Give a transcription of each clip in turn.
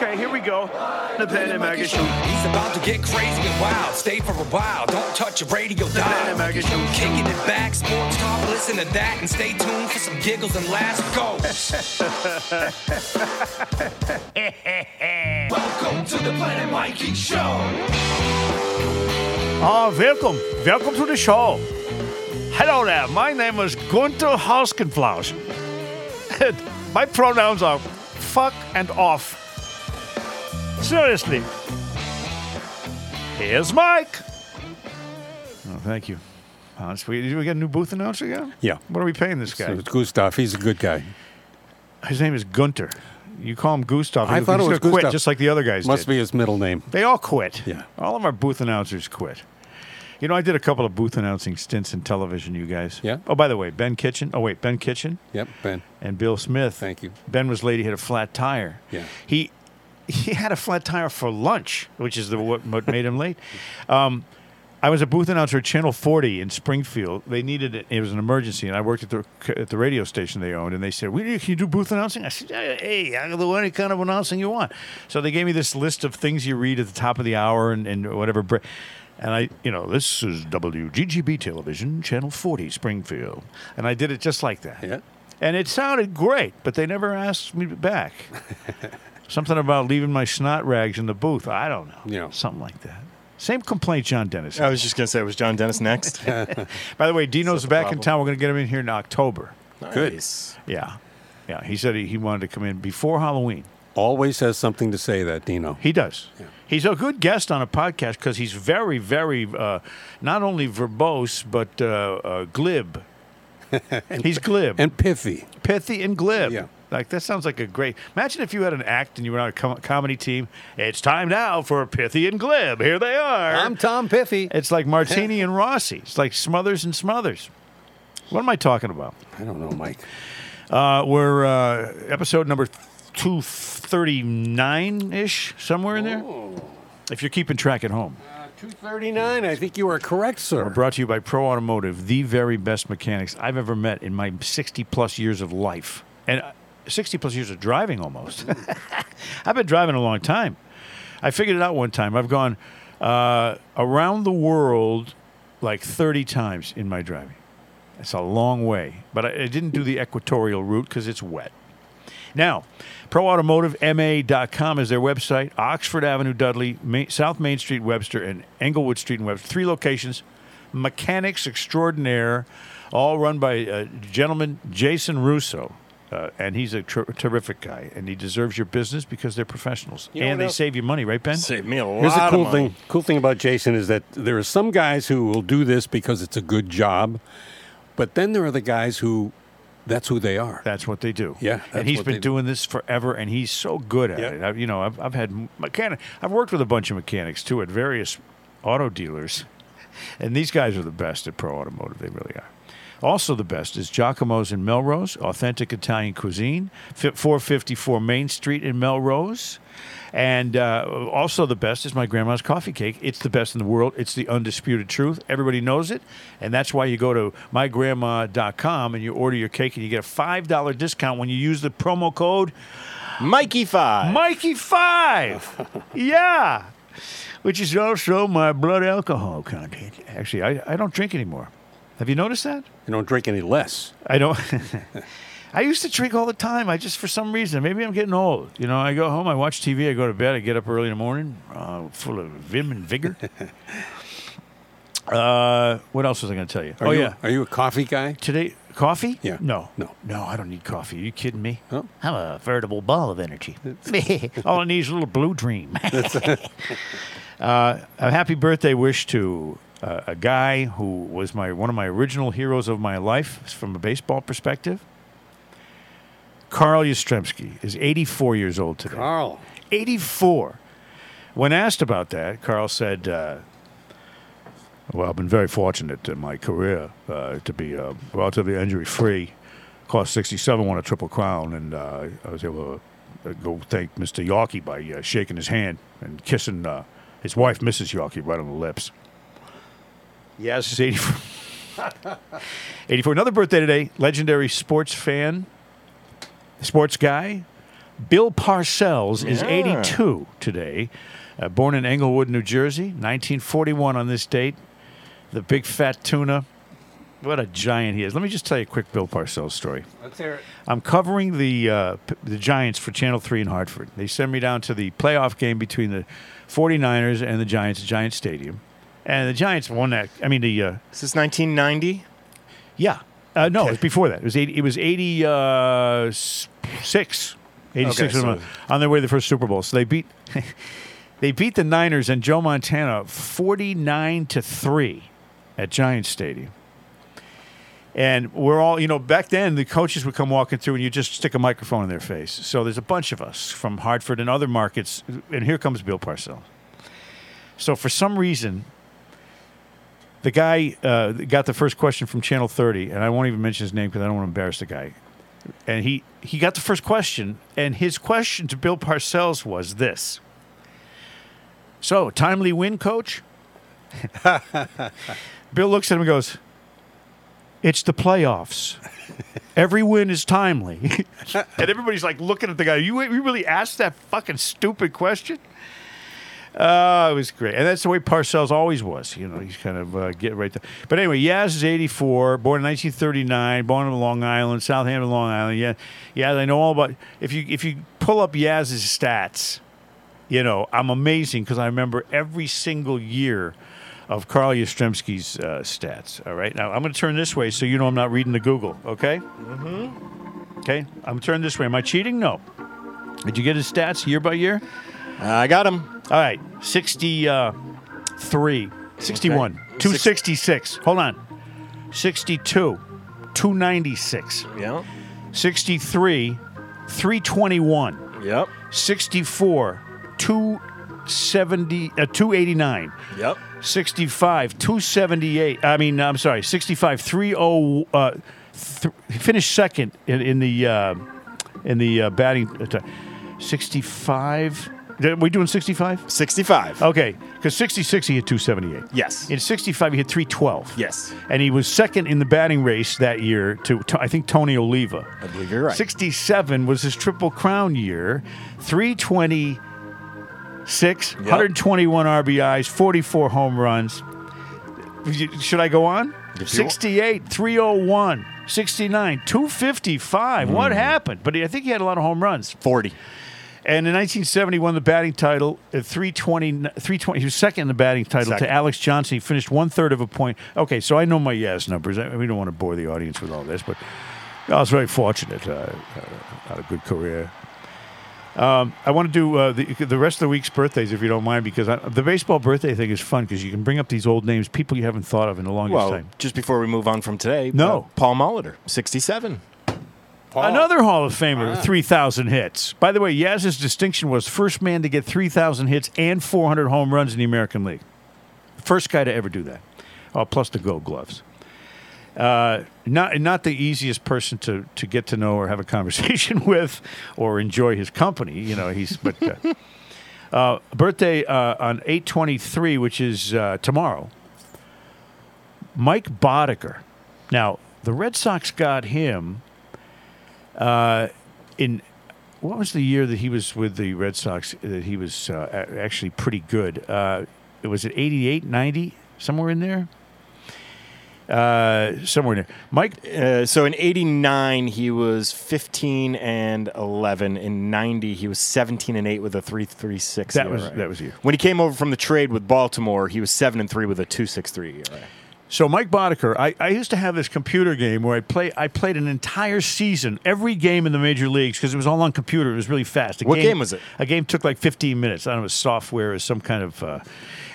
Okay, here we go. The and Maggie Show. He's about to get crazy and wild. Stay for a while. Don't touch your radio dial. and Maggie Show. Kicking it back, sports talk. Listen to that and stay tuned for some giggles and laughs. Go. Welcome to the Planet Mikey Show. Ah, welcome. Welcome to the show. Hello there. My name is Gunther Hauskenflaus. My pronouns are fuck and off. Seriously. Here's Mike. Oh, thank you. Oh. Did we get a new booth announcer again? Yeah. What are we paying this So guy? Uh, it's Gustav. He's a good guy. His name is Gunter. You call him Gustav. I he- thought it was gonna quit Gustav. just like the other guys Must did. be his middle name. They all quit. Yeah. All of our booth announcers quit. You know, I did a couple of booth announcing stints in television, you guys. Yeah. Oh, by the way, Ben Kitchen. Oh, wait, Ben Kitchen Yep, Ben. and Bill Smith. Thank you. Ben was late. He had a flat tire. Yeah. He he had a flat tire for lunch, which is the what, what made him late. Um, I was a booth announcer at Channel 40 in Springfield. They needed it. It was an emergency, and I worked at the at the radio station they owned. And they said, "We "Can you do booth announcing?" I said, "Hey, I can do any kind of announcing you want." So they gave me this list of things you read at the top of the hour and, and whatever. And I, you know, this is WGGB Television, Channel 40, Springfield, and I did it just like that. Yeah. And it sounded great, but they never asked me back. Something about leaving my snot rags in the booth. I don't know. Yeah. Something like that. Same complaint John Dennis. I was just gonna say, it was John Dennis next? By the way, Dino's the back in problem. town. We're going to get him in here in October. Good. Nice. Yeah. Yeah. He said he, he wanted to come in before Halloween. Always has something to say, that Dino. He does. He's a good guest on a podcast because he's very, very, uh, not only verbose, but uh, uh, glib. he's glib. And Piffy. pithy and glib. Yeah. Like that sounds like a great. Imagine if you had an act and you were on a com- comedy team. It's time now for pithy and glib. Here they are. I'm Tom Pithy. it's like Martini and Rossi. It's like Smothers and Smothers. What am I talking about? I don't know, Mike. Uh, we're uh, episode number two thirty nine ish, somewhere in there. If you're keeping track at home. 239. I think you are correct, sir. Brought to you by Pro Automotive, the very best mechanics I've ever met in my 60 plus years of life. And uh, 60 plus years of driving almost. I've been driving a long time. I figured it out one time. I've gone uh, around the world like 30 times in my driving. It's a long way, but I, I didn't do the equatorial route because it's wet. Now, ProAutomotiveMA.com is their website. Oxford Avenue, Dudley, South Main Street, Webster, and Englewood Street and Webster. Three locations. Mechanics extraordinaire, all run by uh, gentleman Jason Russo. Uh, and he's a ter- terrific guy, and he deserves your business because they're professionals, You know and they else? save you money, right, Ben? Save me a lot Here's the of cool money. thing. Cool thing about Jason is that there are some guys who will do this because it's a good job, but then there are the guys who, that's who they are. That's what they do. Yeah, and he's been they do. doing this forever, and he's so good at Yeah. it. I've, you know, I've, I've had mechanic. I've worked with a bunch of mechanics too at various auto dealers, and these guys are the best at Pro Automotive. They really are. Also, the best is Giacomo's in Melrose, authentic Italian cuisine, 454 Main Street in Melrose. And uh, also, the best is my grandma's coffee cake. It's the best in the world. It's the undisputed truth. Everybody knows it. And that's why you go to mygrandma.com and you order your cake and you get a $5 discount when you use the promo code Mikey Five. Mikey5. yeah. Which is also my blood alcohol content. Actually, I, I don't drink anymore. Have you noticed that? You don't drink any less. I don't. I used to drink all the time. I just, for some reason, maybe I'm getting old. You know, I go home, I watch TV, I go to bed, I get up early in the morning, uh, full of vim and vigor. uh, what else was I going to tell you? Are oh you, yeah, Are you a coffee guy? today coffee? Yeah. No, No. no. I don't need coffee. Are you kidding me? Oh. I'm a veritable ball of energy. all I need is a little blue dream. uh, a happy birthday wish to uh, a guy who was my one of my original heroes of my life from a baseball perspective. Carl Yastrzemski is 84 years old today. Carl. 84. When asked about that, Carl said, uh, Well, I've been very fortunate in my career uh, to be uh, relatively injury free. Cost 67, won a Triple Crown, and uh, I was able to uh, go thank Mr. Yawkey by uh, shaking his hand and kissing uh, his wife, Mrs. Yawkey, right on the lips. Yes, he's 84. 84. Another birthday today, legendary sports fan, sports guy, Bill Parcells is Yeah. 82 today. Uh, born in Englewood, New Jersey, 1941 on this date. The big fat tuna. What a giant he is. Let me just tell you a quick Bill Parcells story. Let's hear it. I'm covering the uh, p- the Giants for Channel 3 in Hartford. They send me down to the playoff game between the 49ers and the Giants at Giant Stadium. And the Giants won that. I mean, the. Uh, This 1990. yeah. Uh, no, it was before that. It was 80, it was 86. 86 Okay, so- on- on their way to the first Super Bowl. So they beat they beat the Niners and Joe Montana 49 to 3 at Giants Stadium. And we're all, you know, back then the coaches would come walking through and you just stick a microphone in their face. So there's a bunch of us from Hartford and other markets. And here comes Bill Parcells. So for some reason, the guy uh, got the first question from Channel 30, and I won't even mention his name because I don't want to embarrass the guy. And he, he got the first question, and his question to Bill Parcells was this So, timely win, coach? Bill looks at him and goes, It's the playoffs. Every win is timely. and everybody's like looking at the guy. You, you really asked that fucking stupid question? Uh, it was great, and that's the way Parcells always was. You know, he's kind of uh, get right there. But anyway, Yaz is 84, born in 1939, born in Long Island, Southampton, Long Island. Yeah, yeah, I know all about. If you if you pull up Yaz's stats, you know I'm amazing because I remember every single year of Carl Yastrzemski's uh, stats. All right, now I'm going to turn this way so you know I'm not reading the Google. Okay. Mm-hmm. Okay, I'm turning this way. Am I cheating? No. Did you get his stats year by year? I got him. All right, 63, 61, Okay. 266. Hold on. 62, 296. Yep. 63, 321. Yep. 64, 270, uh, 289. Yep. 65, 278. I mean, I'm sorry, 65, 30. Uh, th- he finished second in, in the uh, in the uh, batting. Uh, 65. We doing 65? 65. Okay, because 66 he hit 278. Yes. In 65 he hit 312. Yes. And he was second in the batting race that year to, to I think Tony Oliva. I believe you're right. 67 was his triple crown year. 326, 121 RBIs, 44 home runs. Should I go on? If you- 68, 301, 69, 255. Hmm. What happened? But I think he had a lot of home runs. 40. And in 1970, won the batting title at 320, 320. He was second in the batting title to Alex Johnson. He finished one third of a point. Okay, so I know my Yaz numbers. I- We don't want to bore the audience with all this, but I was very fortunate. Uh, uh, had a good career. Um, I want to do uh, the, the rest of the week's birthdays, if you don't mind, because I, the baseball birthday thing is fun because you can bring up these old names, people you haven't thought of in the longest Well, time. just before we move on from today, No. uh, Paul Molitor, 67. Another Hall of Famer, with 3,000 hits. By the way, Yaz's distinction was first man to get 3,000 hits and 400 home runs in the American League. First guy to ever do that. Oh, plus the Gold Gloves. Uh, not not the easiest person to, to get to know or have a conversation with or enjoy his company. You know, he's but uh, uh, birthday uh, on eight twenty three, which is uh, tomorrow. Mike Boddicker. Now the Red Sox got him uh, in what was the year that he was with the Red Sox that he was uh, actually pretty good? Uh, it was it 88, 90, somewhere in there? Uh, somewhere there. Mike, Uh, so in 89, he was 15 and 11. In 90, he was 17 and 8 with a 3.36 that was that was you. When he came over from the trade with Baltimore, he was 7 and 3 with a 2.63 ERA. So Mike Boddicker, I, I used to have this computer game where I play. I played an entire season, every game in the major leagues because it was all on computer. It was really fast. A What game was it? A game took like 15 minutes. I don't know, it was software or some kind of. Uh,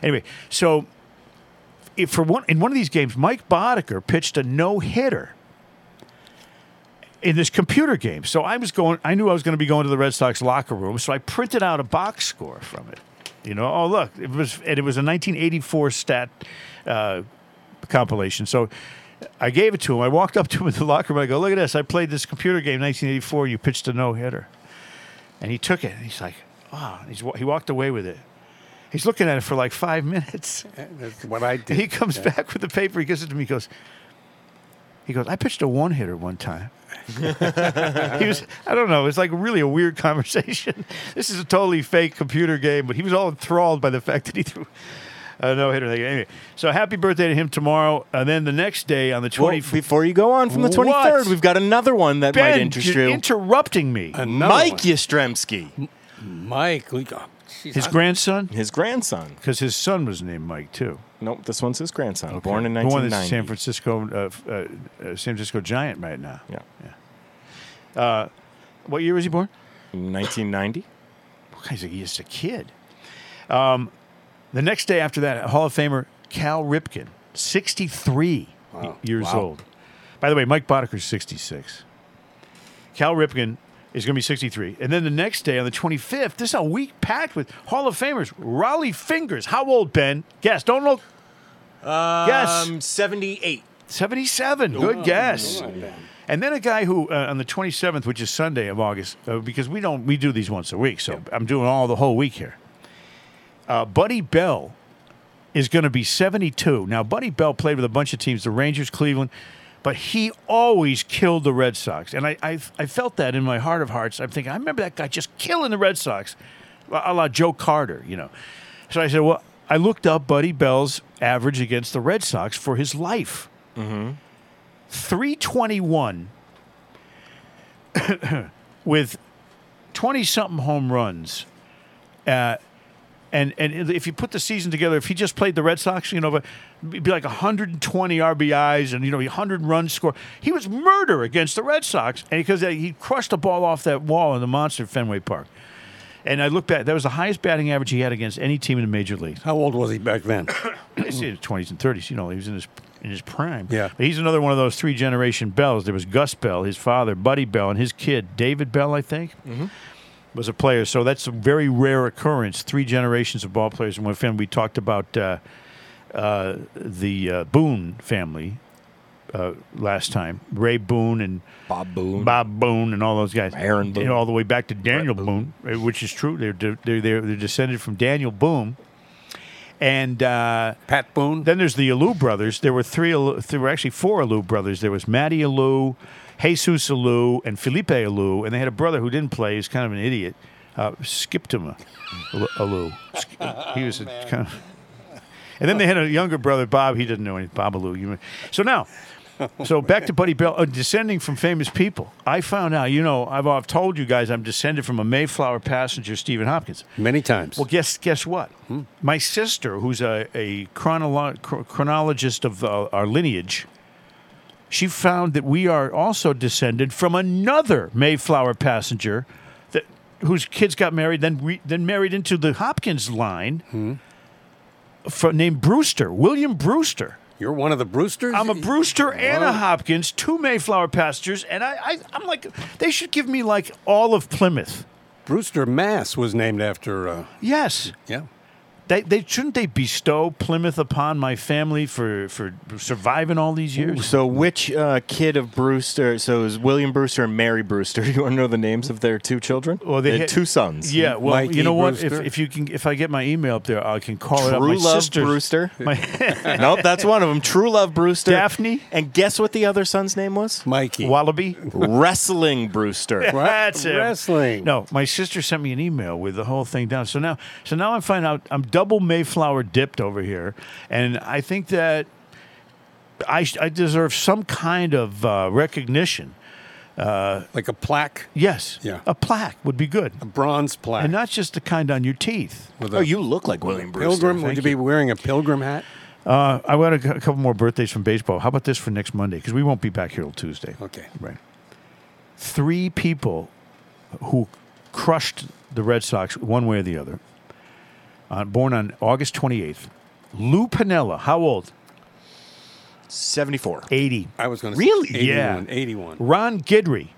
anyway, so if for one in one of these games, Mike Boddicker pitched a no hitter in this computer game. So I was going. I knew I was going to be going to the Red Sox locker room, so I printed out a box score from it. You know, oh look, it was and it was a 1984 stat uh, compilation. So I gave it to him. I walked up to him in the locker room. I go, look at this. I played this computer game 1984. You pitched a no hitter. And he took it. And he's like. Oh. He's, he walked away with it. He's looking at it for like five minutes. That's what I did. And he comes yeah. back with the paper. He gives it to me. He goes, he goes, I pitched a one hitter one time. he was, I don't know, it's like really a weird conversation. This is a totally fake computer game, but he was all enthralled by the fact that he threw a no hitter. Anyway, so happy birthday to him tomorrow. And then the next day on the Well, before you go on from the What? 23rd, we've got another one that might interest you're you. interrupting me. Another Mike one. Yastrzemski, Mike. We got, geez, His I- grandson? his grandson. Because his son was named Mike, too. Nope, this one's his grandson, born in The one that's San Francisco, uh, uh, uh, San Francisco Giant right now. Yeah. Yeah. What year was he born? 1990. He's, a, he's a kid. Um, the next day after that, Hall of Famer Cal Ripken, 63 years Wow. old. By the way, Mike Boddicker's 66. Cal Ripken is going to be 63. And then the next day on the 25th, this is a week packed with Hall of Famers. Rollie Fingers. How old, Ben? Guess. Don't look. Guess. Um, 78. 77. Good guess. And then a guy who uh, on the 27th, which is Sunday of August, uh, because we don't we do these once a week, so I'm doing all the whole week here. Uh, Buddy Bell is going to be 72. Now, Buddy Bell played with a bunch of teams, the Rangers, Cleveland, but he always killed the Red Sox, and I I, I felt that in my heart of hearts. I'm thinking, I remember that guy just killing the Red Sox, a la Joe Carter, you know. So I said, well, I looked up Buddy Bell's average against the Red Sox for his life. 321 with 20 something home runs. Uh, and and if you put the season together, if he just played the Red Sox, you know, it'd be like 120 RBIs and you know 100 runs score. He was murder against the Red Sox, and because he crushed the ball off that wall in the monster Fenway Park. And I look back, that was the highest batting average he had against any team in the major leagues. How old was he back then? He's in his twenties and thirties. You know, he was in his in his prime. Yeah. But he's another one of those three generation Bells. There was Gus Bell, his father, Buddy Bell, and his kid David Bell, I think, mm-hmm. Was a player. So that's a very rare occurrence. Three generations of ball players in one family. We talked about uh, uh, the uh, Boone family uh, last time. Ray Boone and Bob Boone. Bob Boone and all those guys. Aaron You Boone. know, all the way back to Daniel Boone, uh, which is true. They're they're they're, they're descended from Daniel Boone, and uh, Pat Boone. then there's the Alou brothers. There were three. Alou- There were actually four Alou brothers. There was Matty Alou, Jesus Alou, and Felipe Alou, and they had a brother who didn't play. He's kind of an idiot. Uh, skipped him, Alou. He was a kind of. And then they had a younger brother, Bob. He didn't know anything. Bob Alou. You- So now, so back to Buddy Bell, uh, descending from famous people. I found out, you know, I've, I've told you guys I'm descended from a Mayflower passenger, Stephen Hopkins. Many times. Well, guess guess what? My sister, who's a, a chronolo- chronologist of uh, our lineage, she found that we are also descended from another Mayflower passenger that whose kids got married, then re, then married into the Hopkins line, fro- named Brewster, William Brewster. You're one of the Brewsters? I'm a Brewster and a Hopkins, two Mayflower passengers, and I, I I'm like they should give me like all of Plymouth. Brewster, Mass was named after, uh, Yes. yeah. They, they shouldn't they bestow Plymouth upon my family for, for surviving all these years? So, which uh, kid of Brewster? So, it was William Brewster and Mary Brewster. Do you want to know the names of their two children? Well, they had had- two sons. Yeah, well, Mikey you know what? If, if you can, if I get my email up there, I can call it up. True My Love sister's- Brewster. my nope, that's one of them. True Love Brewster. Daphne? And guess what the other son's name was? Mikey. Wallaby. Wrestling Brewster. That's him. Wrestling. No, my sister sent me an email with the whole thing down. So now, so now I'm finding out I'm double Mayflower dipped over here, and I think that I I deserve some kind of uh, recognition. Like a plaque, Yes, Yeah. a plaque would be good, a bronze plaque. and not just the kind on your teeth. with Oh, you look like William Brewster. pilgrim. Would Thank you be wearing a pilgrim hat? Uh, I got a, a couple more birthdays from baseball. How about this for next Monday? Because we won't be back here till Tuesday. Okay. Right. Three people who crushed the Red Sox one way or the other. Uh, born on August 28th. Lou Piniella, how old? 74. 80. I was going to Really? say 81. Yeah. 81. Ron Guidry,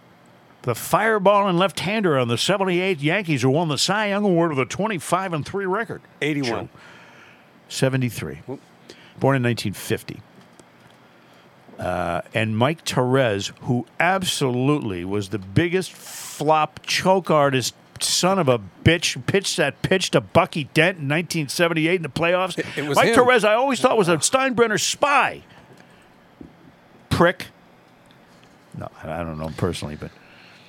the fireball and left-hander on the 78 Yankees who won the Cy Young Award with a 25 and 3 record. 81. 73. Born in 1950. Uh, and Mike Torrez, who absolutely was the biggest flop choke artist son of a bitch, pitched that pitch to Bucky Dent in 1978 in the playoffs. it was Mike him. Torrez, I always thought was a Steinbrenner spy. Prick. No, I don't know him personally, but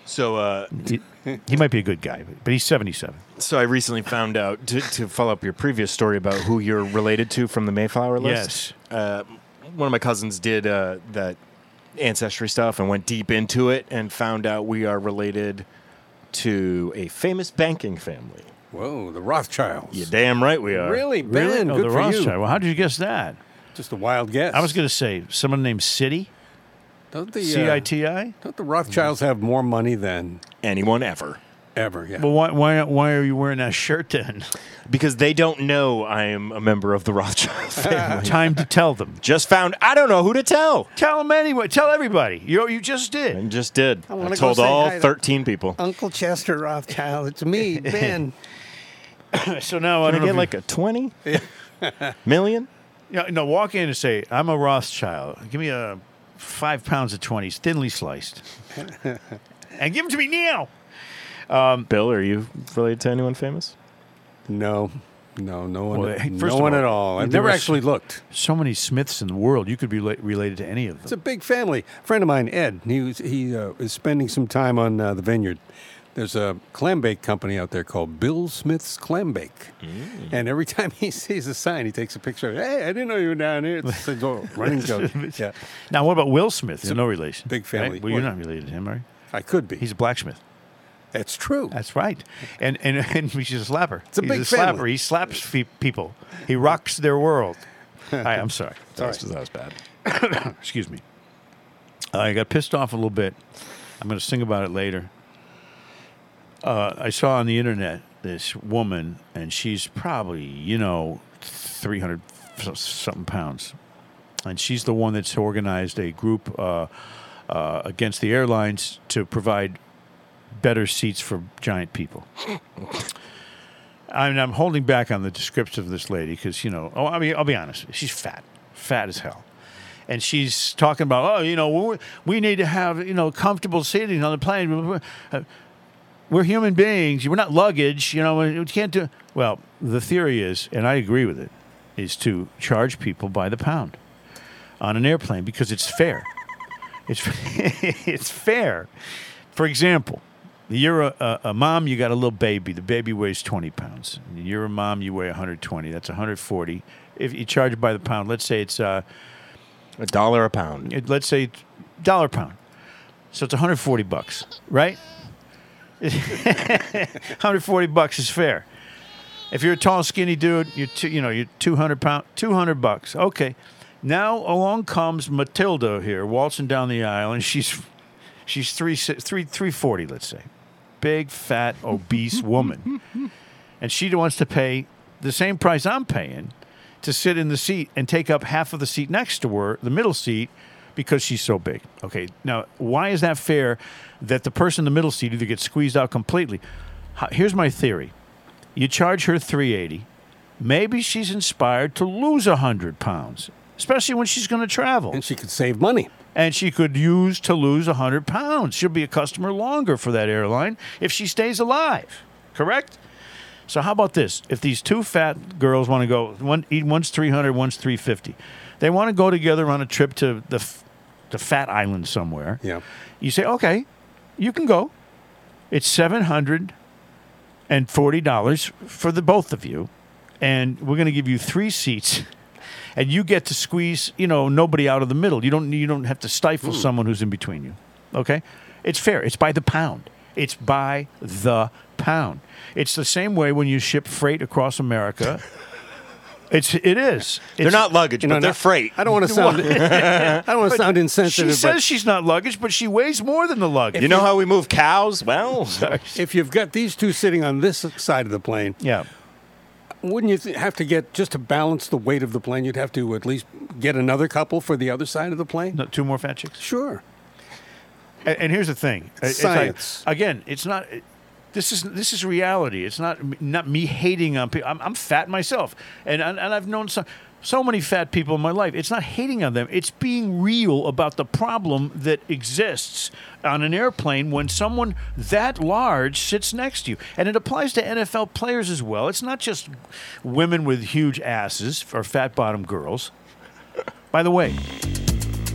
So, uh, he, he might be a good guy. But he's 77. so I recently found out to, to follow up your previous story about who you're related to from the Mayflower list. Yes. Uh, one of my cousins did uh, that ancestry stuff and went deep into it and found out we are related to a famous banking family. Whoa, the Rothschilds. You damn right we are. Really, Ben? Really? Good oh, the for Rothschild. you. Well, how did you guess that? Just a wild guess. I was going to say someone named City, Don't the, uh, C I T I. Don't the Rothschilds have more money than Anyone ever. Ever? Yeah. Well, why, why, why are you wearing that shirt then? Because they don't know I am a member of the Rothschild family. Time to tell them. just found, I don't know who to tell. Tell them anyway. Tell everybody. You, you just did. And just did. I, wanna go told say all hi to- 13 people. Uncle Chester Rothschild. It's me, Ben. So now I Can I don't know get like a 20 million? yeah, no, walk in and say, I'm a Rothschild. Give me a five pounds of 20s, thinly sliced. and give them to me now. Bill, are you related to anyone famous? no, no, no one. Well, hey, no first of one all, at all. I've never actually looked. So many Smiths in the world. You could be la- related to any of them. It's a big family. A friend of mine, Ed, he was, he uh, is spending some time on uh, the vineyard. There's a clam bake company out there called Bill Smith's Clam Bake, Mm. and every time he sees a sign, he takes a picture. of it. Hey, I didn't know you were down here. It's a go- running joke. Yeah, Now, what about Will Smith? He's no relation. big family. Right? Well, you're not related to him, are you? I could be. He's a blacksmith. That's true. That's right. And and, and he's a slapper. It's a he's big a slapper. family. He slaps fe- people. He rocks their world. Hi, I'm sorry. all right. That was bad. Excuse me. I got pissed off a little bit. I'm going to sing about it later. Uh, I saw on the internet this woman, and she's probably, you know, 300 something pounds. And she's the one that's organized a group uh, uh, against the airlines to provide better seats for giant people. I mean, I'm holding back on the description of this lady because, you know, oh, I mean, I'll be honest, she's fat, fat as hell. And she's talking about, oh, you know, we need to have, you know, comfortable seating on the plane. We're human beings. We're not luggage. You know, we can't do. Well, the theory is, and I agree with it, is to charge people by the pound on an airplane because it's fair. It's it's fair. For example, you're a, a, a mom, you got a little baby. The baby weighs 20 pounds. You're a mom, you weigh 120. That's 140. If you charge by the pound, let's say it's uh, A dollar a pound. it- let's say dollar pound. So it's 140 bucks, right? 140 bucks is fair. If you're a tall, skinny dude, you're two, you know you're 200 pound, 200 bucks. Okay. Now along comes Matilda here, waltzing down the aisle, and she's she's three three three forty, let's say, big, fat, obese woman, and she wants to pay the same price I'm paying to sit in the seat and take up half of the seat next to her, the middle seat, because she's so big. Okay, now why is that fair? That the person in the middle seat either gets squeezed out completely. Here's my theory: you charge her three eighty. Maybe she's inspired to lose hundred pounds, especially when she's going to travel and she could save money. And she could use to lose 100 pounds. She'll be a customer longer for that airline if she stays alive. Correct? So how about this? If these two fat girls want to go, one eat one's 300, one's 350. They want to go together on a trip to the the fat island somewhere. Yeah. You say, "Okay, you can go." It's $740 for the both of you, and we're going to give you 3 seats and you get to squeeze, you know, nobody out of the middle. You don't you don't have to stifle hmm. someone who's in between you. Okay? It's fair. It's by the pound. It's by the pound. It's the same way when you ship freight across America. It's it is. They're not luggage, You know, but they're not- freight. I don't want to sound. I don't want to sound insensitive. She says but she's not luggage, but she weighs more than the luggage. You know how we move cows? Well, if you've got these two sitting on this side of the plane, yeah. Wouldn't you th- have to get just to balance the weight of the plane? You'd have to at least get another couple for the other side of the plane. No, two more fat chicks. Sure. And, and here's the thing. It's like- Science. again, it's not. This is this is reality. It's not not me hating on people. I'm, I'm fat myself, and and I've known so so many fat people in my life. It's not hating on them. It's being real about the problem that exists on an airplane when someone that large sits next to you, and it applies to NFL players as well. It's not just women with huge asses or fat bottom girls. By the way,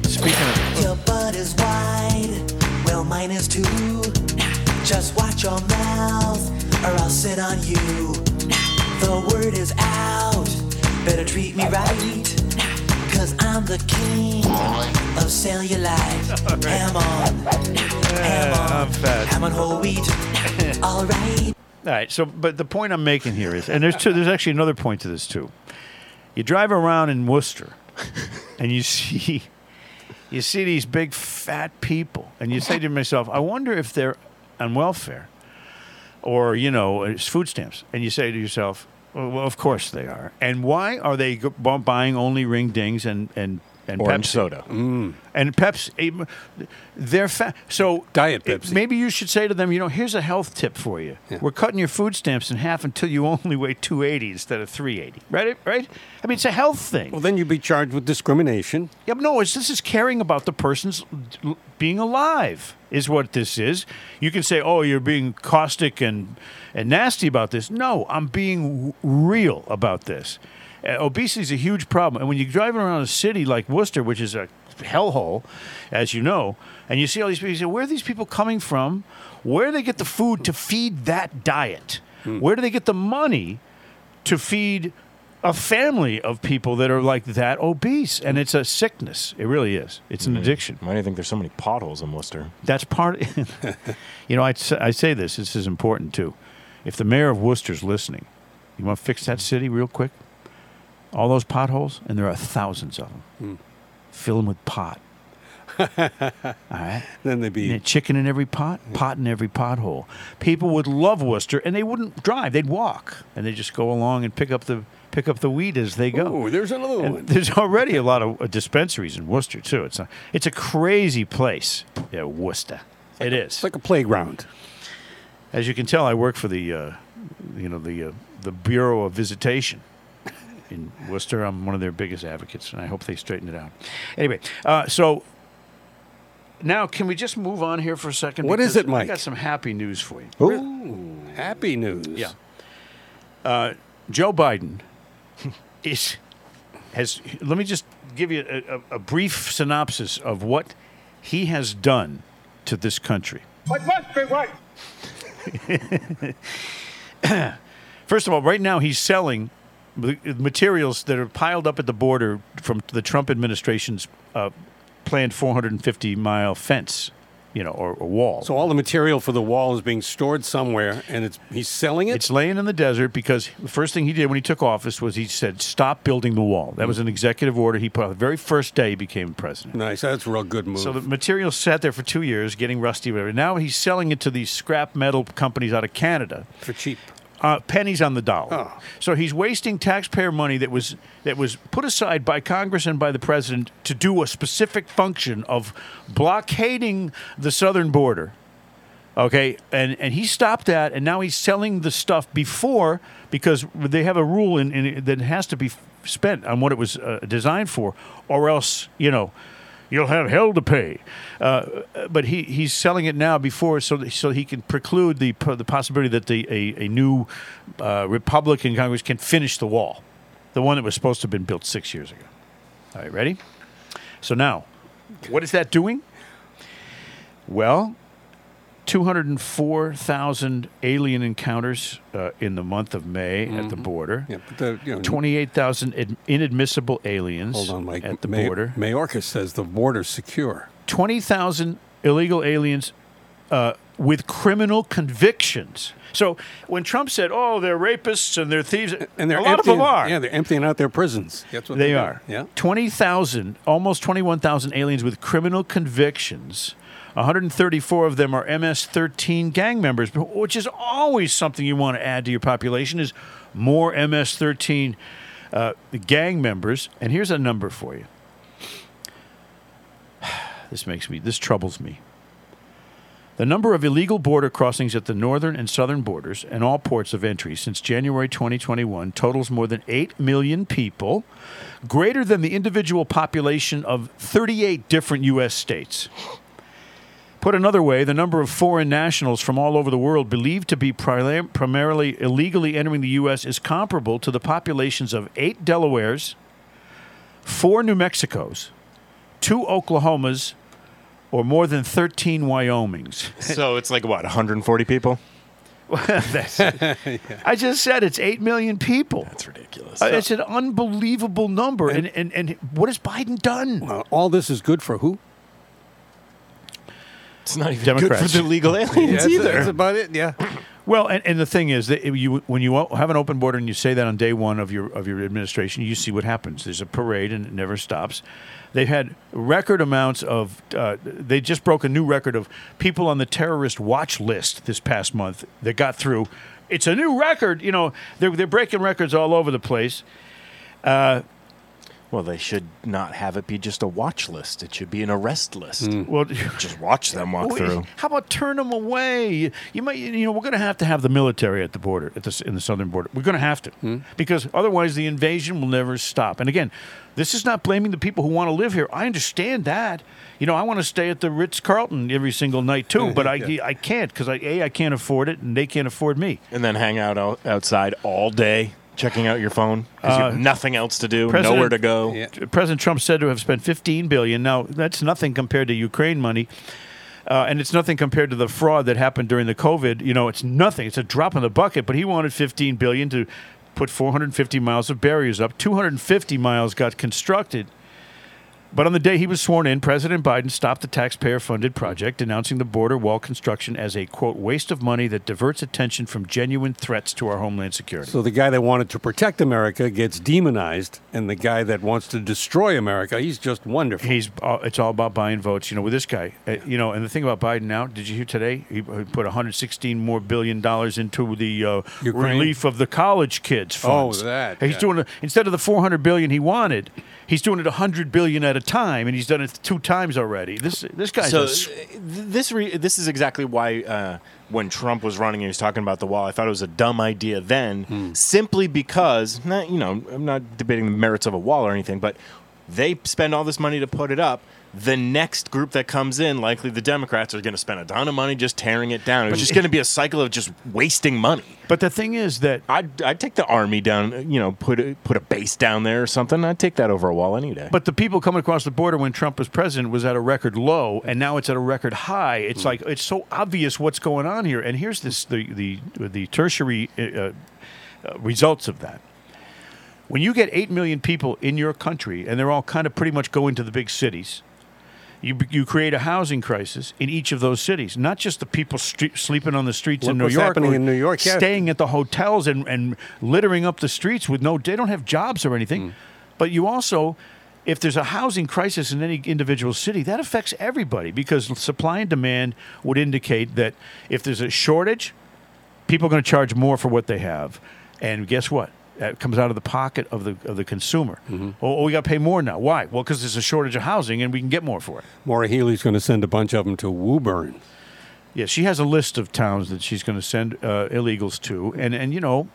speaking of, Your butt is wide, well mine is too. Just watch your mouth, or I'll sit on you. The word is out, better treat me right. Cause I'm the king of cellulite. Ham on, ham on, I'm fat. ham on whole wheat. Alright. All right. So, but the point I'm making here is, and there's two, there's actually another point to this too. You drive around in Worcester, and you see, you see these big fat people, and you say to myself, I wonder if they're on welfare, or you know, it's food stamps, and you say to yourself, well, of course they are. And why are they buying only ring dings and and and Orange Pepsi? soda. And Pepsi, eh, they're fat. So Diet Pepsi. Maybe you should say to them, you know, here's a health tip for you. Yeah. We're cutting your food stamps in half until you only weigh 280 instead of 380. Right? Right? I mean, it's a health thing. Well, then you'd be charged with discrimination. Yeah, but no, it's, this is caring about the person's being alive, is what this is. You can say, oh, you're being caustic and, and nasty about this. No, I'm being w- real about this. Uh, obesity is a huge problem. And when you're driving around a city like Worcester, which is a hellhole, as you know, and you see all these people, you say, where are these people coming from? Where do they get the food to feed that diet? Where do they get the money to feed a family of people that are like that obese and it's a sickness it really is it's an addiction Why do you think there's so many potholes in Worcester? that's part you know I, I say this this is important too if the mayor of worcester's listening you want to fix that city real quick all those potholes and there are thousands of them fill them with pot all right Then they'd be chicken in every pot, pot in every pothole. People would love Worcester, and they wouldn't drive; they'd walk, and they just go along and pick up the pick up the weed as they go. Oh, there's another And one. there's already a lot of uh, dispensaries in Worcester too. It's a it's a crazy place. Yeah, Worcester. It is. It's like a playground. As you can tell, I work for the uh, you know the uh, the Bureau of Visitation in Worcester. I'm one of their biggest advocates, and I hope they straighten it out. Anyway, uh, so now can we just move on here for a second? What is it, Mike? I got some happy news for you. Ooh, happy news. Yeah. Uh, Joe Biden is has. Let me just give you a, a, a brief synopsis of what he has done to this country. But must be right. First of all, right now he's selling the materials that are piled up at the border from the Trump administration's uh, planned 450 mile fence, you know, or, or wall. So all the material for the wall is being stored somewhere, and it's he's selling it. It's laying in the desert because the first thing he did when he took office was he said, "Stop building the wall." That was an executive order he put out the very first day he became president. nice. That's a real good move. So the material sat there for two years, getting rusty, whatever. Now he's selling it to these scrap metal companies out of Canada, for cheap. Uh, pennies on the dollar. Oh. So he's wasting taxpayer money that was that was put aside by Congress and by the president to do a specific function of blockading the southern border. Okay, and and he stopped that, and now he's selling the stuff before because they have a rule in, in that has to be spent on what it was uh, designed for, or else you know you'll have hell to pay. Uh, but he, he's selling it now before so that, so he can preclude the the possibility that the a, a new uh, Republican Congress can finish the wall, the one that was supposed to have been built six years ago. All right, ready? So now, what is that doing? Well, 204,000 alien encounters uh, in the month of May at the border. Yeah, the, you know, 28,000 ad- inadmissible aliens Hold on, Mike. at the May- border. Mayorkas says the border's secure. 20,000 illegal aliens uh, with criminal convictions. So when Trump said, "Oh, they're rapists and they're thieves," And they're a lot emptying, of them are. Yeah, they're emptying out their prisons. That's what they they're Yeah. Twenty thousand, almost twenty-one thousand aliens with criminal convictions. 134 of them are MS-13 gang members, which is always something you want to add to your population. Is more MS-13 uh, gang members. And here's a number for you. This makes me. This troubles me. The number of illegal border crossings at the northern and southern borders and all ports of entry since January 2021 totals more than 8 million people, greater than the individual population of 38 different U.S. states. Put another way, the number of foreign nationals from all over the world believed to be pri- primarily illegally entering the U.S. is comparable to the populations of eight Delawares, four New Mexicos, two Oklahomas or more than 13 Wyomings. so it's like what 140 people. That's- I just said it's 8 million people. That's ridiculous. Uh, it's an unbelievable number. And, and, and what has Biden done? Uh, all this is good for who? It's not even Democrats. good for the legal aliens that's, either. that's about it. Yeah. Well, and, and the thing is that you when you have an open border and you say that on day one of your of your administration, you see what happens. There's a parade and it never stops. They've had record amounts of. Uh, they just broke a new record of people on the terrorist watch list this past month that got through. It's a new record. You know, they're they're breaking records all over the place. Well, they should not have it be just a watch list. It should be an arrest list. Hmm. Well. Just watch them walk Well, through. How about turn them away? You might, you know, we're going to have to have the military at the border, at the in the southern border. We're going to have to, hmm. because otherwise the invasion will never stop. And again, this is not blaming the people who want to live here. I understand that. You know, I want to stay at the Ritz Carlton every single night too, but I Yeah. I can't because I a I can't afford it, and they can't afford me. And then hang out out outside all day, checking out your phone because you have nothing else to do, President- nowhere to go. Yeah. President Trump said to have spent 15 billion. Now that's nothing compared to Ukraine money, uh, and it's nothing compared to the fraud that happened during the COVID. You know, it's nothing. It's a drop in the bucket. But he wanted 15 billion to put 450 miles of barriers up. 250 miles got constructed. But on the day he was sworn in, President Biden stopped the taxpayer funded project, denouncing the border wall construction as a, quote, waste of money that diverts attention from genuine threats to our homeland security. So the guy that wanted to protect America gets demonized, and the guy that wants to destroy America, he's just wonderful. He's uh, it's all about buying votes. You know, with this guy, uh, you know, and the thing about Biden now, did you hear today? He, put 116 more billion dollars into the uh, relief of the college kids funds. Oh, funds. that, He's yeah. doing instead of the 400 billion he wanted. He's doing it 100 billion at a time, and he's done it two times already. This this guy's So uh, this re- this is exactly why uh, when Trump was running and he was talking about the wall, I thought it was a dumb idea then, simply because not, you know I'm not debating the merits of a wall or anything, but they spend all this money to put it up. The next group that comes in, likely the Democrats, are going to spend a ton of money just tearing it down. It's just going to be a cycle of just wasting money. but the thing is that I'd, I'd take the army down, you know, put a, put a base down there or something. I'd take that over a wall any day. But the people coming across the border when Trump was president was at a record low, and now it's at a record high. It's like it's so obvious what's going on here. And here's this the the the tertiary uh, uh, results of that. When you get eight million people in your country, and they're all kind of pretty much going to the big cities, you you create a housing crisis in each of those cities. Not just the people stre- sleeping on the streets Look in New what's York, happening in New York, yeah. staying at the hotels and, and littering up the streets with no. They don't have jobs or anything. Mm. But you also, if there's a housing crisis in any individual city, that affects everybody because supply and demand would indicate that if there's a shortage, people are going to charge more for what they have. And guess what? That comes out of the pocket of the of the consumer. Oh, oh, we got to pay more now. Why? Well, because there's a shortage of housing and we can get more for it. Maura Healey's going to send a bunch of them to Woburn. Yeah, she has a list of towns that she's going to send uh, illegals to, and and you know,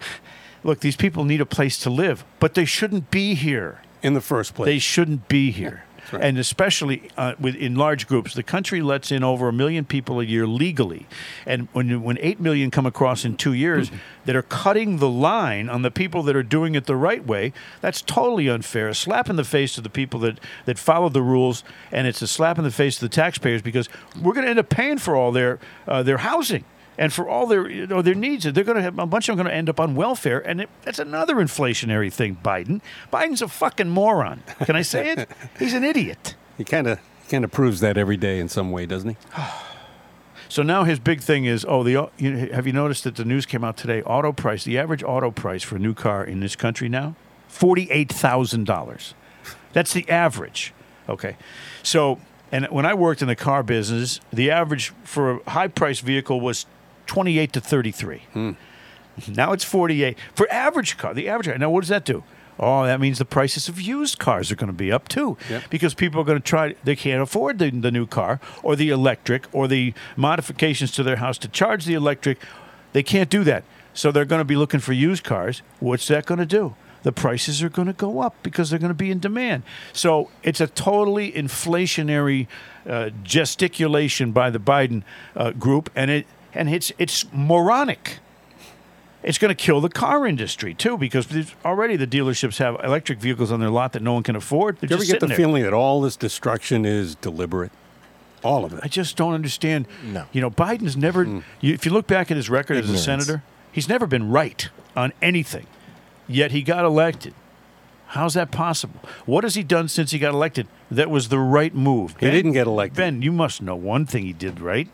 look, these people need a place to live, but they shouldn't be here. in the first place. They shouldn't be here. Right. And especially uh, with, in large groups, the country lets in over a million people a year legally, and when when eight million come across in two years that are cutting the line on the people that are doing it the right way, that's totally unfair. A slap in the face to the people that that follow the rules, and it's a slap in the face to the taxpayers because we're going to end up paying for all their uh, their housing and for all their you know, their needs. They're going to have a bunch of them going to end up on welfare, and it, that's another inflationary thing. Biden, Biden's a fucking moron. Can I say it? He's an idiot. he kind of kind of proves that every day in some way, doesn't he? So now his big thing is, oh, the you know, have you noticed that the news came out today? Auto price, the average auto price for a new car in this country now, forty-eight thousand dollars. That's the average. Okay, so and when I worked in the car business, the average for a high-priced vehicle was twenty-eight to thirty-three. Now it's 48 for average car. The average. Now what does that do? Oh, that means the prices of used cars are going to be up too, Yep. because people are going to try. They can't afford the, the new car or the electric or the modifications to their house to charge the electric. They can't do that, so they're going to be looking for used cars. What's that going to do? The prices are going to go up because they're going to be in demand. So it's a totally inflationary uh, gesticulation by the Biden uh, group, and it and it's it's moronic. It's going to kill the car industry too, because already the dealerships have electric vehicles on their lot that no one can afford. They're Do you ever get the there. feeling that all this destruction is deliberate? All of it. I just don't understand. No. You know, Biden's never. Hmm. You, if you look back at his record as a senator, he's never been right on anything. Yet he got elected. How's that possible? What has he done since he got elected that was the right move? He didn't get elected. Ben, you must know one thing he did right.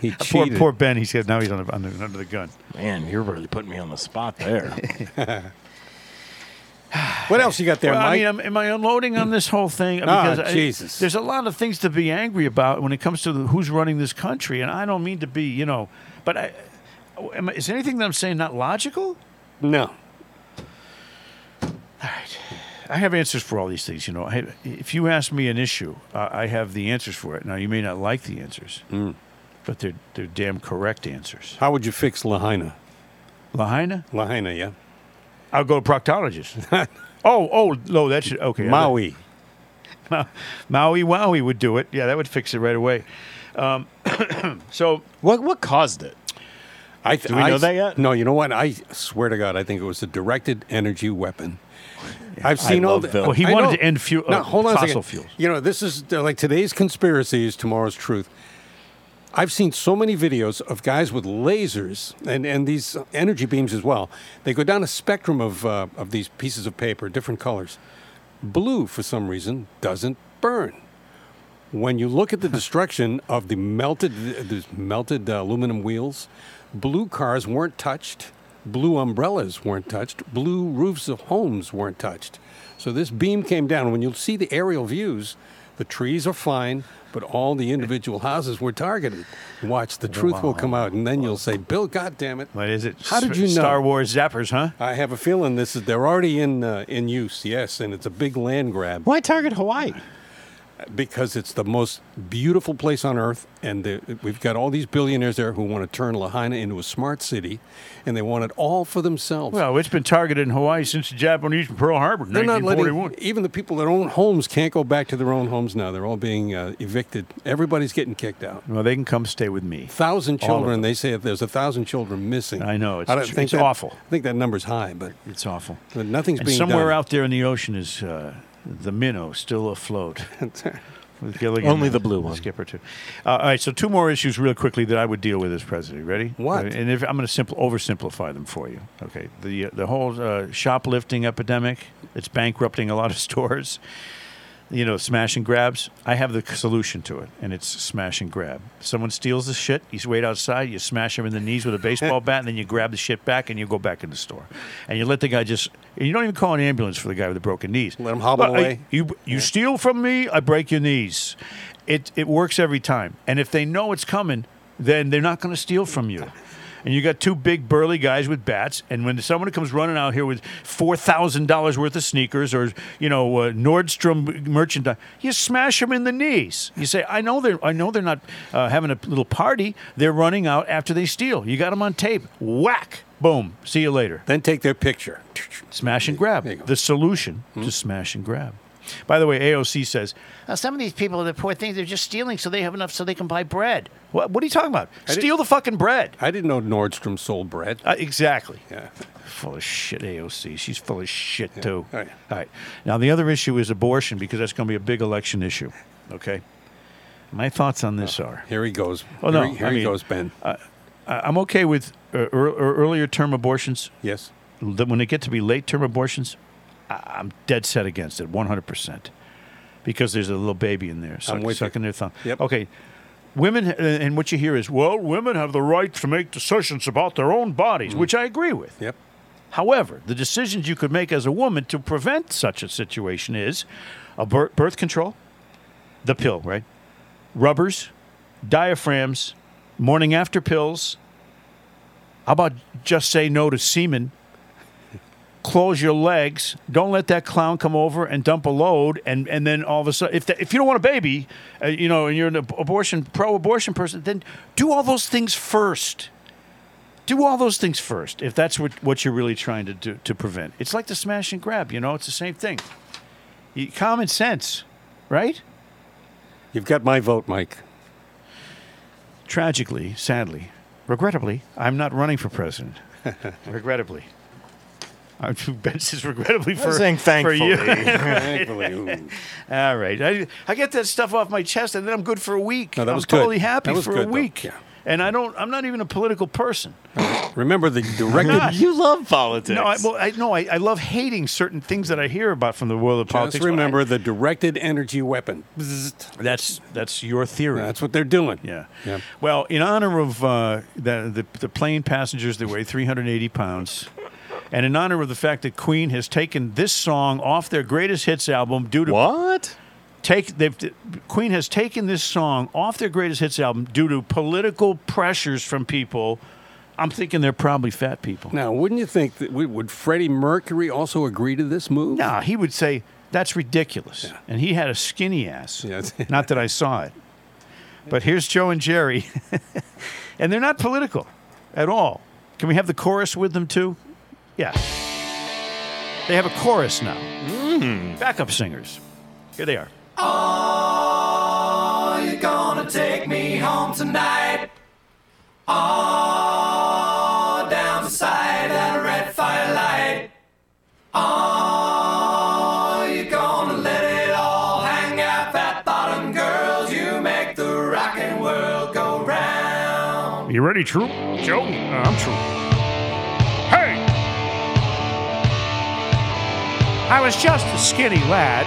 He Poor, cheated. poor Ben. He said now he's under, under, under the gun. Man, you're really putting me on the spot there. What else you got there, Well, I Mike? mean, am, am I unloading on this whole thing? Ah, Because I- Jesus. there's a lot of things to be angry about when it comes to the, who's running this country, and I don't mean to be, you know, but I, am, is anything that I'm saying not logical? no. All right. I have answers for all these things. You know, I, if you ask me an issue, uh, I have the answers for it. Now, you may not like the answers, Hmm. But they're they're damn correct answers. How would you fix Lahaina? Lahaina, Lahaina, yeah. I'll go to proctologist. oh, oh, no, that should okay. Maui. Ma- Maui Wowie would do it. Yeah, that would fix it right away. Um, so what what caused it? I th- Do we know s- that yet? No, you know what? I swear to God, I think it was a directed energy weapon. I've I seen all love the. Bill. Well, he I wanted know. to end fu- No, uh, hold on a fossil second. fuels. You know, this is like today's conspiracy is tomorrow's truth. I've seen so many videos of guys with lasers and, and these energy beams as well. They go down a spectrum of, uh, of these pieces of paper, different colors. Blue, for some reason, doesn't burn. When you look at the destruction of the melted, the melted uh, aluminum wheels, blue cars weren't touched, blue umbrellas weren't touched, blue roofs of homes weren't touched. So this beam came down. When you see the aerial views, the trees are fine, but all the individual houses were targeted. Watch, the truth will come out, and then you'll say, "Bill, God damn it!" What is it? How did you know? Star Wars zappers, huh? I have a feeling this is they're already in uh, in use. Yes, and it's a big land grab Why target Hawaii? Because it's the most beautiful place on earth, and the, we've got all these billionaires there who want to turn Lahaina into a smart city, and they want it all for themselves. Well, it's been targeted in Hawaii since the Japanese from Pearl Harbor, they're not letting 1941. even the people that own homes can't go back to their own homes now. They're all being uh, evicted. Everybody's getting kicked out. well, they can come stay with me. Thousand children. They say if there's a thousand children missing. I know, it's I it's that- awful. I think that number's high, but, It's awful. but nothing's And being somewhere done. out there in the ocean is uh, the minnow still afloat. With Gilligan Only the blue one. Skipper too. Uh, all right, so two more issues real quickly that I would deal with as president. Ready? What? And if, I'm going to simpl- oversimplify them for you. Okay. The uh, the whole uh, shoplifting epidemic. It's bankrupting a lot of stores. You know, smash and grabs. I have the solution to it, and it's smash and grab. Someone steals the shit. You wait outside. You smash him in the knees with a baseball bat, and then you grab the shit back, and you go back in the store, and you let the guy just. And you don't even call an ambulance for the guy with the broken knees. Let him hobble Well, I- away. you you steal from me, I break your knees. It it works every time. And if they know it's coming, then they're not going to steal from you. And you got two big burly guys with bats, and when someone comes running out here with four thousand dollars worth of sneakers or you know uh, Nordstrom merchandise, you smash them in the knees. You say, "I know they're I know they're not uh, having a little party. They're running out after they steal. You got them on tape. Whack, boom. See you later." Then take their picture. Smash and grab. There you go. The solution Hmm? to smash and grab. By the way, AOC says "Uh, some of these people, the poor things, they're just stealing so they have enough so they can buy bread. What, what are you talking about? I Steal the fucking bread. I didn't know Nordstrom sold bread. Uh, exactly. Yeah. Full of shit, AOC. She's full of shit too. Oh, yeah. All right. Now the other issue is abortion because that's going to be a big election issue. Okay. My thoughts on this are: Here he goes. Oh, here no, he, here I he mean- goes, Ben. I- I'm okay with uh, ear- or earlier term abortions. yes. that when they get to be late term abortions, I- I'm dead set against it, 100%. Because there's a little baby in there suck, you. sucking their thumb. Yep. Okay. Women, uh, and what you hear is, well, women have the right to make decisions about their own bodies, which I agree with. Yep. However, the decisions you could make as a woman to prevent such a situation is a bir- birth control, the pill, right? Rubbers, diaphragms, morning after pills. How about just say no to semen? Close your legs. Don't let that clown come over and dump a load, and, and then all of a sudden, if the, if you don't want a baby, uh, you know, and you're an ab- abortion pro-abortion person, then do all those things first do all those things first if that's what, what you're really trying to do to prevent. It's like the smash and grab, you know, it's the same thing. You- Common sense, right? You've got my vote, Mike. Tragically, sadly, regrettably, I'm not running for president. regrettably. I'm Ben says regrettably for, saying for you. thankfully. Thankfully, ooh. All right. I, I get that stuff off my chest and then I'm good for a week. No, that was I'm was good. totally happy That was for good, a though. week. Yeah. And I don't I'm not even a political person. Remember the directed. You love politics. No, I, well, I no, I, I love hating certain things that I hear about from the world of politics. Just but I- remember the directed energy weapon. Bzzzt. that's that's your theory. That's what they're doing. Yeah. Yeah. Well, in honor of uh, the, the the plane passengers that weigh 380 pounds, and in honor of the fact that Queen has taken this song off their greatest hits album due to what? take they've Queen has taken this song off their greatest hits album due to political pressures from people. I'm thinking they're probably fat people. Now, wouldn't you think that would would Freddie Mercury also agree to this move? No, he would say that's ridiculous, and he had a skinny ass. Yeah. Not that I saw it, but here's Joe and Jerry, and they're not political at all. Can we have the chorus with them too? Yeah, they have a chorus now. Backup singers. Here they are. Oh, you're gonna take me home tonight. Oh, down beside that red firelight. Oh, you're gonna let it all hang out, fat bottom girls. You make the rockin' world go round. You ready, True? Joe? Uh, I'm Troop. I was just a skinny lad.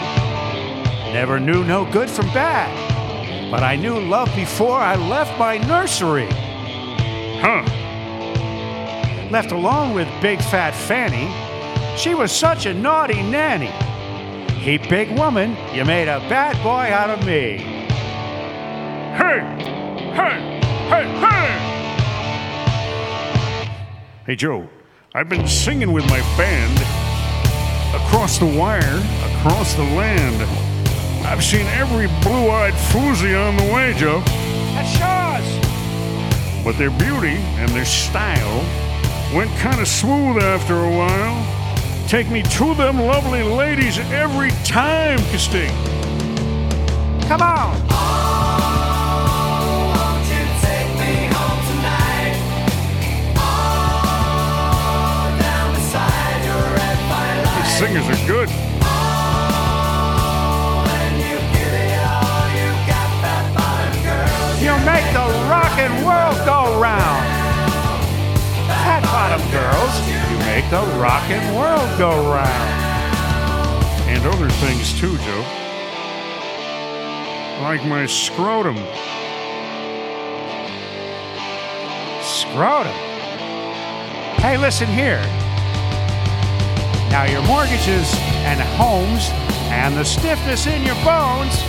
Never knew no good from bad. But I knew love before I left my nursery. Huh. Left alone with big fat Fanny. She was such a naughty nanny. He big woman, you made a bad boy out of me. Hey! Hey! Hey! Hey! Hey, Joe, I've been singing with my band across the wire, across the land. I've seen every blue eyed floozy on the way, Joe. That's Shaw's! But their beauty and their style went kind of smooth after a while. Take me to them lovely ladies every time, Casting. Come on! Singers are good. You give it all, you got fat bottom girls. You make the rockin' world go round. Fat bottom girls, you make the rockin' world go round. And other things too, Joe. Like my scrotum. Scrotum? Hey, listen here. Now, your mortgages and homes and the stiffness in your bones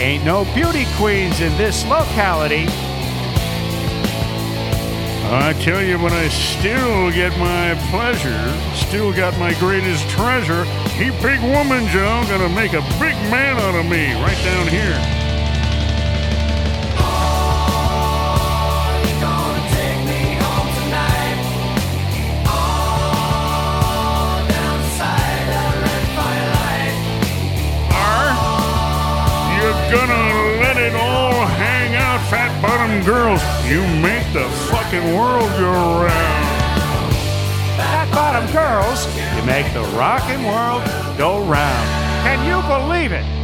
ain't no beauty queens in this locality. I tell you, but I still get my pleasure, still got my greatest treasure. He big woman, Joe, gonna make a big man out of me right down here. Gonna let it all hang out, fat bottom girls? You make the fucking world go round. Fat bottom girls, you make the rockin' world go round. Can you believe it?